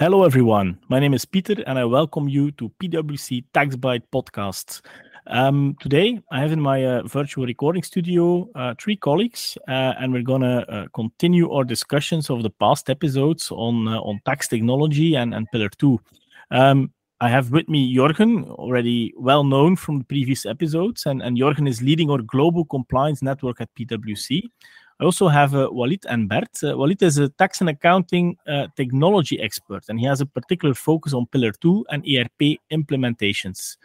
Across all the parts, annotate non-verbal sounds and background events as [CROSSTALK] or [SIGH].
Hello, everyone. My name is Pieter, and I welcome you to PwC Tax Bite podcast. Um, today, I have in my uh, virtual recording studio uh, three colleagues, uh, and we're going to uh, continue our discussions of the past episodes on uh, on tax technology and, and Pillar 2. Um, I have with me Jorgen, already well known from the previous episodes, and, and Jorgen is leading our global compliance network at PwC. I also have uh, Oualid and Bert. Uh, Oualid is a tax and accounting uh, technology expert, and he has a particular focus on Pillar 2 and ERP implementations.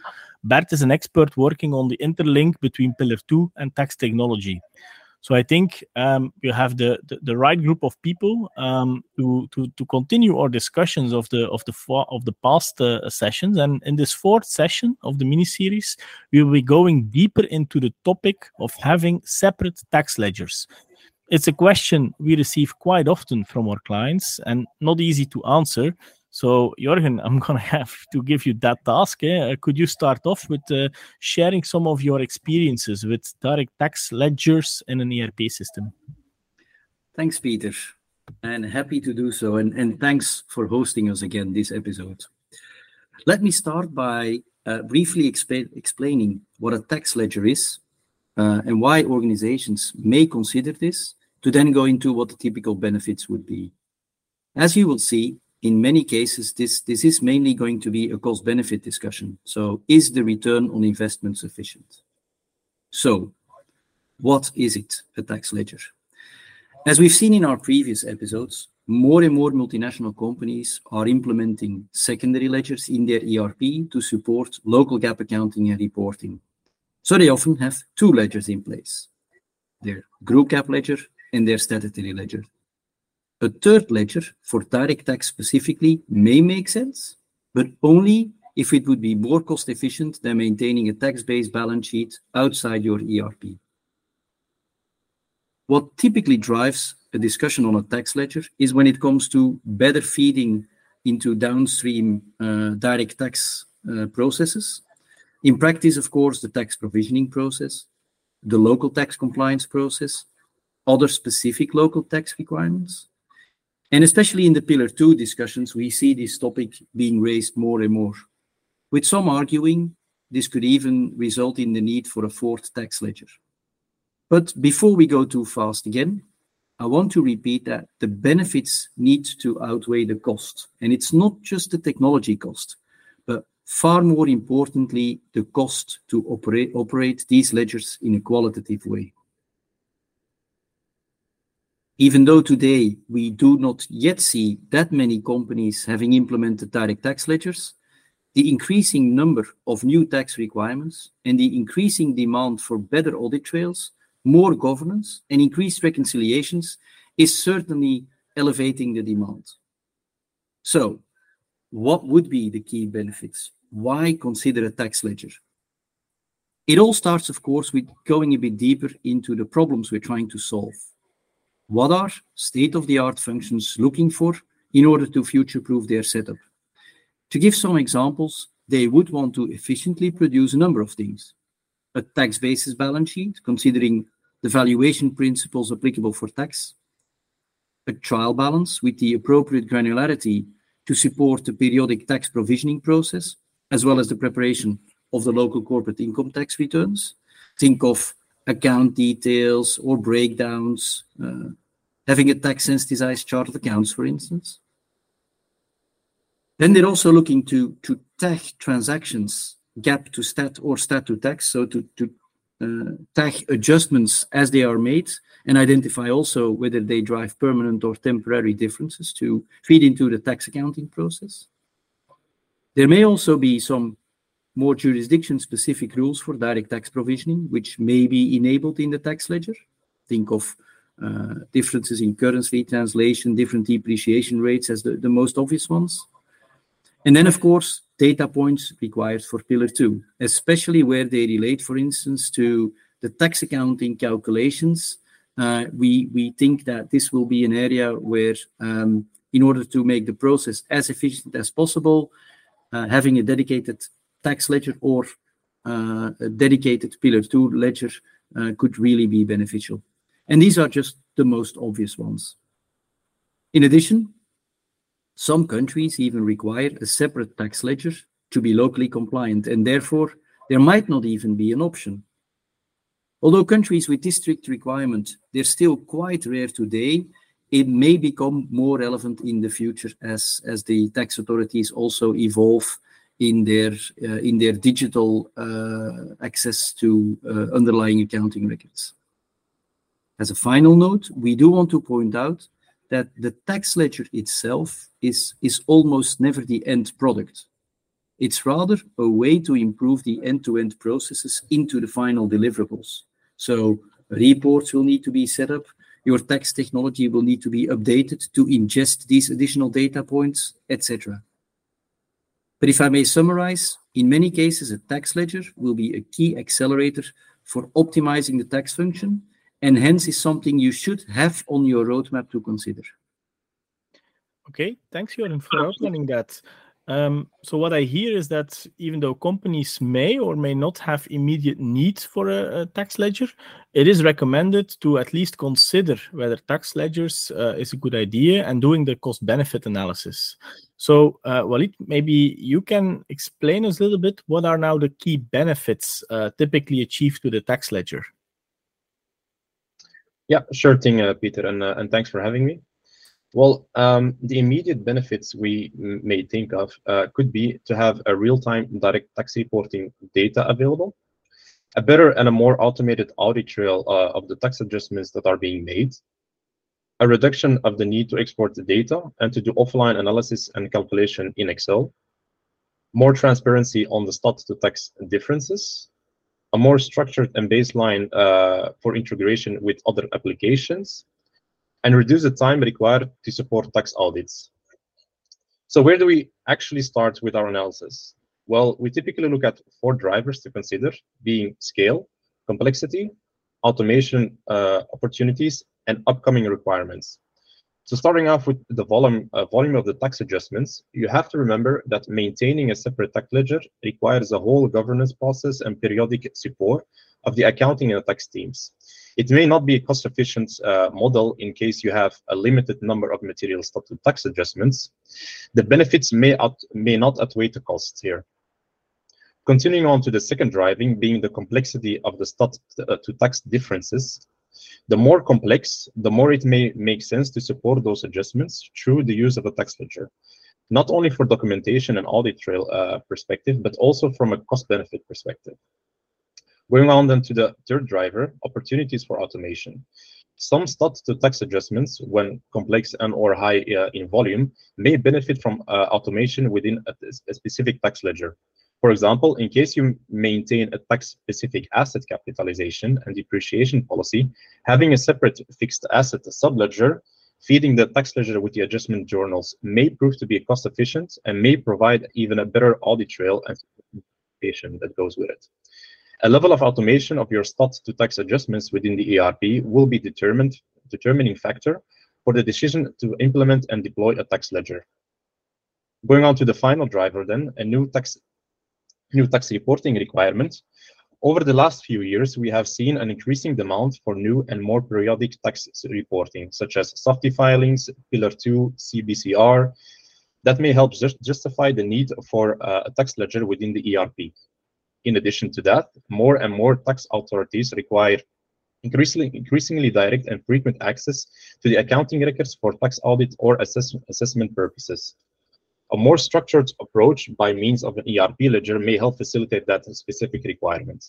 Bert is an expert working on the interlink between Pillar 2 and tax technology. So I think um, you have the, the, the, right group of people um, to, to to continue our discussions of the of the of the past uh, sessions. And in this fourth session of the mini series, we will be going deeper into the topic of having separate tax ledgers it's a question we receive quite often from our clients and not easy to answer. So, Jorgen, I'm [LAUGHS] going to have to give you that task. Eh? Uh, could you start off with uh, sharing some of your experiences with direct tax ledgers in an ERP system? Thanks, Pieter. And happy to do so. And, and thanks for hosting us again this episode. Let me start by uh, briefly exp- explaining what a tax ledger is uh, and why organizations may consider this to then go into what the typical benefits would be. As you will see, in many cases, this, is mainly going to be a cost benefit discussion. So, is the return on investment sufficient? So, what is it, a tax ledger? As we've seen in our previous episodes, more and more multinational companies are implementing secondary ledgers in their ERP to support local GAAP accounting and reporting. So they often have two ledgers in place their group GAAP ledger and their statutory ledger. A third ledger for direct tax specifically may make sense, but only if it would be more cost efficient than maintaining a tax based balance sheet outside your ERP. What typically drives a discussion on a tax ledger is when it comes to better feeding into downstream uh, direct tax uh, processes in practice, of course, the tax provisioning process, the local tax compliance process, other specific local tax requirements. And especially in the Pillar 2 discussions, we see this topic being raised more and more, with some arguing this could even result in the need for a fourth tax ledger. But before we go too fast again, I want to repeat that the benefits need to outweigh the cost. And it's not just the technology cost, but Far more importantly, the cost to operate, operate these ledgers in a qualitative way. Even though today we do not yet see that many companies having implemented direct tax ledgers, the increasing number of new tax requirements and the increasing demand for better audit trails, more governance, and increased reconciliations is certainly elevating the demand. So, what would be the key benefits? Why consider a tax ledger? It all starts, of course, with going a bit deeper into the problems we're trying to solve. What are state of the art functions looking for in order to future proof their setup? To give some examples, they would want to efficiently produce a number of things a tax basis balance sheet, considering the valuation principles applicable for tax, a trial balance with the appropriate granularity to support the periodic tax provisioning process, as well as the preparation of the local corporate income tax returns. Think of account details or breakdowns, uh, having a tax sensitized chart of accounts, for instance. Then they're also looking to, to tag transactions, GAAP to stat or stat to tax, so to, to uh, tag adjustments as they are made and identify also whether they drive permanent or temporary differences to feed into the tax accounting process. There may also be some more jurisdiction-specific rules for direct tax provisioning, which may be enabled in the tax ledger. Think of uh, differences in currency translation, different depreciation rates as the, most obvious ones. And then, of course, data points required for Pillar 2, especially where they relate, for instance, to the tax accounting calculations. Uh, we, we think that this will be an area where, um, in order to make the process as efficient as possible, uh, having a dedicated tax ledger or uh, a dedicated Pillar 2 ledger uh, could really be beneficial. And these are just the most obvious ones. In addition, Some countries even require a separate tax ledger to be locally compliant, and therefore there might not even be an option. Although countries with this strict requirement, they're still quite rare today, it may become more relevant in the future as, as the tax authorities also evolve in their, uh, in their digital uh, access to uh, underlying accounting records. As a final note, we do want to point out that the tax ledger itself is, is almost never the end product. It's rather a way to improve the end-to-end processes into the final deliverables. So reports will need to be set up, your tax technology will need to be updated to ingest these additional data points, etc. But if I may summarize, in many cases, a tax ledger will be a key accelerator for optimizing the tax function, and hence is something you should have on your roadmap to consider. Okay, thanks, Jorgen, for outlining that. Um, so what I hear is that even though companies may or may not have immediate need for a, a tax ledger, it is recommended to at least consider whether tax ledgers uh, is a good idea and doing the cost-benefit analysis. So uh, Oualid, maybe you can explain us a little bit what are now the key benefits uh, typically achieved to the tax ledger. Yeah, sure thing, uh, Pieter, and uh, and thanks for having me. Well, um, the immediate benefits we may think of uh, could be to have a real-time direct tax reporting data available, a better and a more automated audit trail uh, of the tax adjustments that are being made, a reduction of the need to export the data and to do offline analysis and calculation in Excel, more transparency on the stat to tax differences, a more structured and baseline uh, for integration with other applications, and reduce the time required to support tax audits. So where do we actually start with our analysis? Well, we typically look at four drivers to consider, being scale, complexity, automation uh, opportunities, and upcoming requirements. So starting off with the volume, uh, volume of the tax adjustments, you have to remember that maintaining a separate tax ledger requires a whole governance process and periodic support of the accounting and tax teams. It may not be a cost-efficient uh, model in case you have a limited number of material tax adjustments. The benefits may, out, may not outweigh the costs here. Continuing on to the second driving, being the complexity of the stat uh, to tax differences. The more complex, the more it may make sense to support those adjustments through the use of a tax ledger, not only for documentation and audit trail uh, perspective, but also from a cost-benefit perspective. Going on then to the third driver, opportunities for automation. Some stat to tax adjustments, when complex and or high uh, in volume, may benefit from uh, automation within a, a, specific tax ledger. For example, in case you maintain a tax-specific asset capitalization and depreciation policy, having a separate fixed asset subledger feeding the tax ledger with the adjustment journals may prove to be cost efficient and may provide even a better audit trail and that goes with it. A level of automation of your stat to tax adjustments within the ERP will be determined determining factor for the decision to implement and deploy a tax ledger. Going on to the final driver then, a new tax new tax reporting requirement. Over the last few years, we have seen an increasing demand for new and more periodic tax reporting, such as SAF-T filings, Pillar 2, CBCR, that may help just justify the need for uh, a tax ledger within the ERP. In addition to that, more and more tax authorities require increasingly, increasingly direct and frequent access to the accounting records for tax audit or assess assessment purposes. A more structured approach by means of an ERP ledger may help facilitate that specific requirement.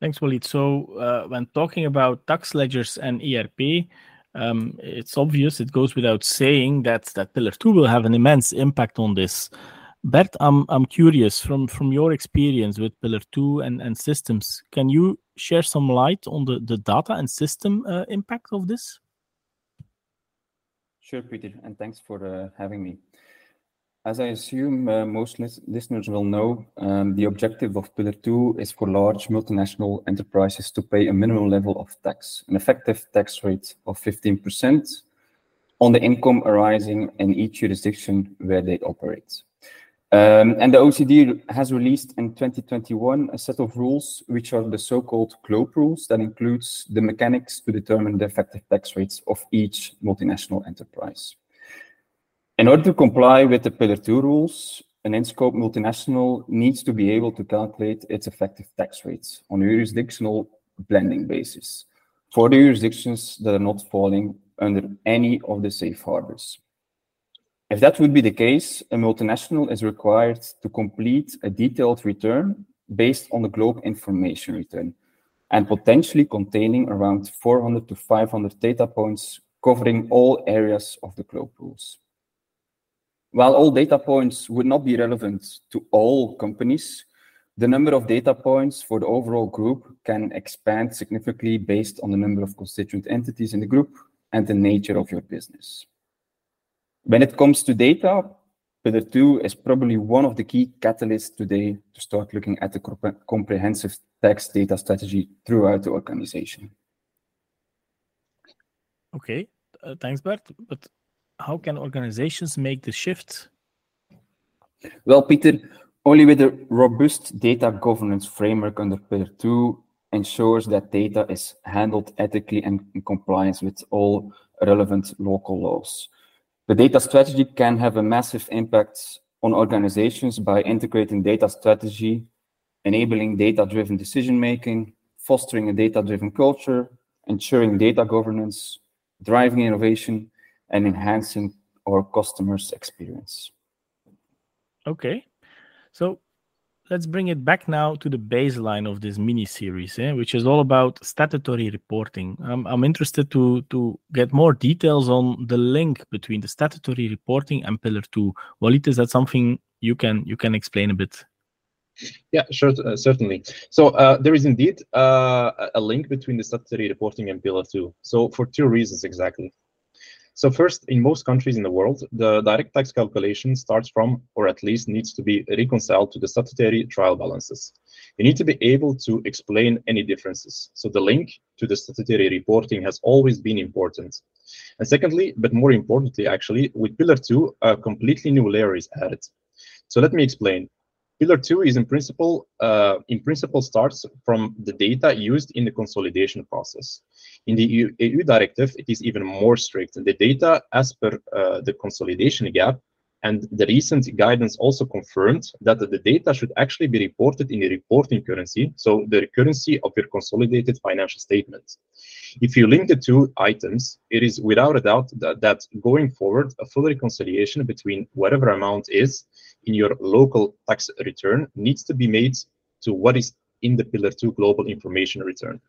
Thanks, Oualid. So uh, when talking about tax ledgers and ERP, um, it's obvious, it goes without saying that, that Pillar 2 will have an immense impact on this. Bert, I'm I'm curious from from your experience with Pillar Two and and systems. Can you share some light on the the data and system uh, impact of this? Sure, Pieter, and thanks for uh, having me. As I assume uh, most lis listeners will know, um, the objective of Pillar 2 is for large multinational enterprises to pay a minimum level of tax, an effective tax rate of 15% on the income arising in each jurisdiction where they operate. Um, and the OECD has released in 2021 a set of rules, which are the so-called GloBE rules, that includes the mechanics to determine the effective tax rates of each multinational enterprise. In order to comply with the Pillar 2 rules, an in-scope multinational needs to be able to calculate its effective tax rates on a jurisdictional blending basis for the jurisdictions that are not falling under any of the safe harbors. If that would be the case, a multinational is required to complete a detailed return based on the GloBE Information Return and potentially containing around 400 to 500 data points covering all areas of the GloBE rules. While all data points would not be relevant to all companies, the number of data points for the overall group can expand significantly based on the number of constituent entities in the group and the nature of your business. When it comes to data, Pillar 2 is probably one of the key catalysts today to start looking at the comprehensive tax data strategy throughout the organization. Okay, uh, thanks, Bert. But how can organizations make the shift? Well, Pieter, only with a robust data governance framework under Pillar 2 ensures that data is handled ethically and in compliance with all relevant local laws. The data strategy can have a massive impact on organizations by integrating data strategy, enabling data-driven decision-making, fostering a data-driven culture, ensuring data governance, driving innovation, and enhancing our customers' experience. Okay, so let's bring it back now to the baseline of this mini series, eh, which is all about statutory reporting. I'm, I'm interested to to get more details on the link between the statutory reporting and Pillar Two. Oualid, is that something you can you can explain a bit? Yeah, sure, uh, certainly. So uh, there is indeed uh, a link between the statutory reporting and Pillar Two. So for two reasons exactly. So first, in most countries in the world, the direct tax calculation starts from, or at least needs to be reconciled to the statutory trial balances. You need to be able to explain any differences. So the link to the statutory reporting has always been important. And secondly, but more importantly, actually, with Pillar 2, a completely new layer is added. So let me explain. Pillar two is in principle, uh, in principle starts from the data used in the consolidation process. In the EU, EU directive, it is even more strict. The data as per uh, the consolidation GAAP and the recent guidance also confirmed that the data should actually be reported in the reporting currency, so the currency of your consolidated financial statement. If you link the two items, it is without a doubt that, that going forward, a full reconciliation between whatever amount is in your local tax return needs to be made to what is in the Pillar 2 Global Information Return.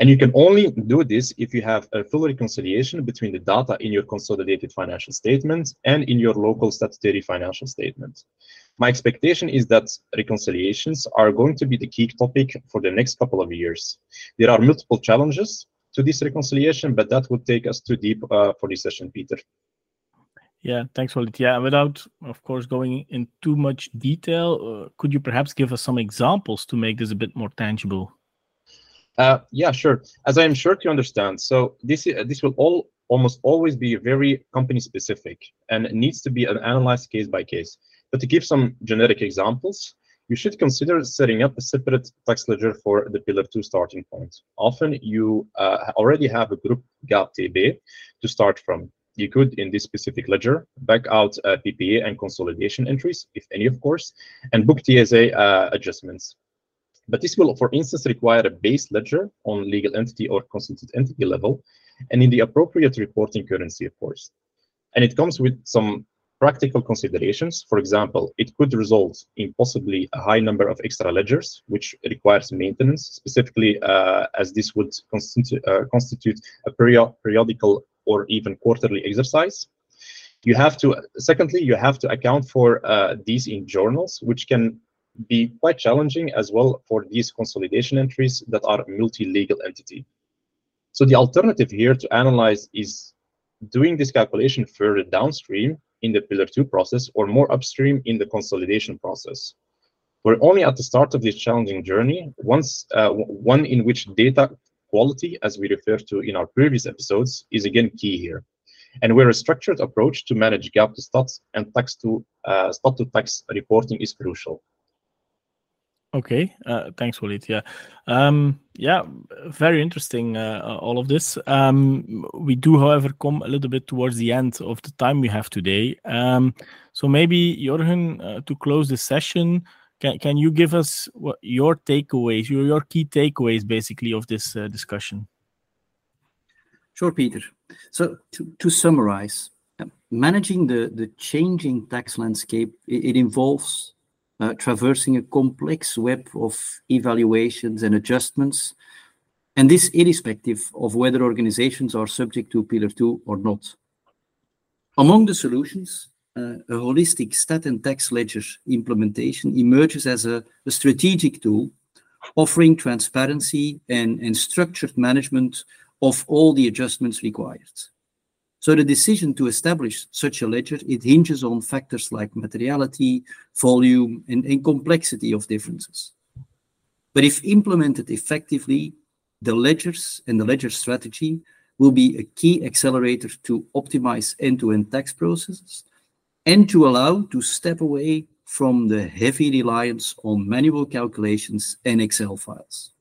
And you can only do this if you have a full reconciliation between the data in your consolidated financial statement and in your local statutory financial statement. My expectation is that reconciliations are going to be the key topic for the next couple of years. There are multiple challenges to this reconciliation, but that would take us too deep uh, for this session, Pieter. Yeah, thanks, Oualid. Yeah, without, of course, going in too much detail, uh, could you perhaps give us some examples to make this a bit more tangible? Uh, yeah, sure. As I am sure to understand, so this uh, this will all almost always be very company specific and needs to be an analyzed case by case. But to give some generic examples, you should consider setting up a separate tax ledger for the Pillar 2 starting point. Often you uh, already have a group GAAP TB to start from. You could, in this specific ledger, back out uh, PPA and consolidation entries, if any, of course, and book TSA uh, adjustments. But this will, for instance, require a base ledger on legal entity or constituted entity level, and in the appropriate reporting currency, of course. And it comes with some practical considerations. For example, it could result in possibly a high number of extra ledgers, which requires maintenance, specifically uh, as this would constitu uh, constitute a period periodical or even quarterly exercise. You have to, secondly, you have to account for uh, these in journals, which can be quite challenging as well for these consolidation entries that are multi-legal entity. So the alternative here to analyze is doing this calculation further downstream in the Pillar 2 process or more upstream in the consolidation process. We're only at the start of this challenging journey, once, uh, one in which data quality, as we referred to in our previous episodes, is again key here. And where a structured approach to manage GAAP to stats and tax to uh, stat to tax reporting is crucial. Okay, uh, thanks, Oualid. Yeah, um, yeah, very interesting. Uh, all of this. Um, we do, however, come a little bit towards the end of the time we have today. Um, so maybe Jorgen, uh, to close the session, can can you give us what your takeaways, your your key takeaways, basically, of this uh, discussion? Sure, Pieter. So to, to summarize, managing the the changing tax landscape, it, it involves uh, traversing a complex web of evaluations and adjustments, and this irrespective of whether organizations are subject to Pillar 2 or not. Among the solutions, a holistic stat and tax ledger implementation emerges as a, a strategic tool offering transparency and, and structured management of all the adjustments required. So the decision to establish such a ledger, it hinges on factors like materiality, volume, and, and complexity of differences. But if implemented effectively, the ledgers and the ledger strategy will be a key accelerator to optimize end-to-end tax processes and to allow to step away from the heavy reliance on manual calculations and Excel files.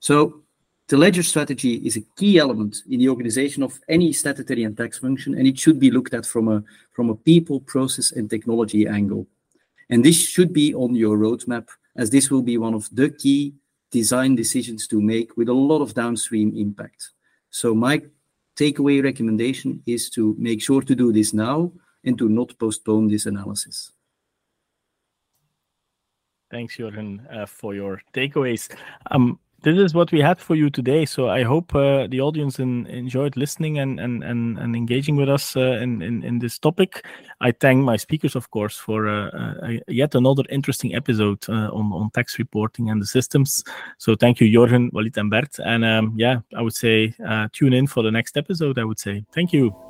So the ledger strategy is a key element in the organization of any statutory and tax function, and it should be looked at from a, from a people, process, and technology angle. And this should be on your roadmap, as this will be one of the key design decisions to make with a lot of downstream impact. So my takeaway recommendation is to make sure to do this now and to not postpone this analysis. Thanks, Jorgen, uh, for your takeaways. Um, this is what we had for you today. So I hope uh, the audience enjoyed listening and, engaging with us uh, in, this topic. I thank my speakers, of course, for yet another interesting episode on, tax reporting and the systems. So thank you, Jorgen, Oualid, and Bert. And um, yeah, I would say tune in for the next episode, I would say. Thank you.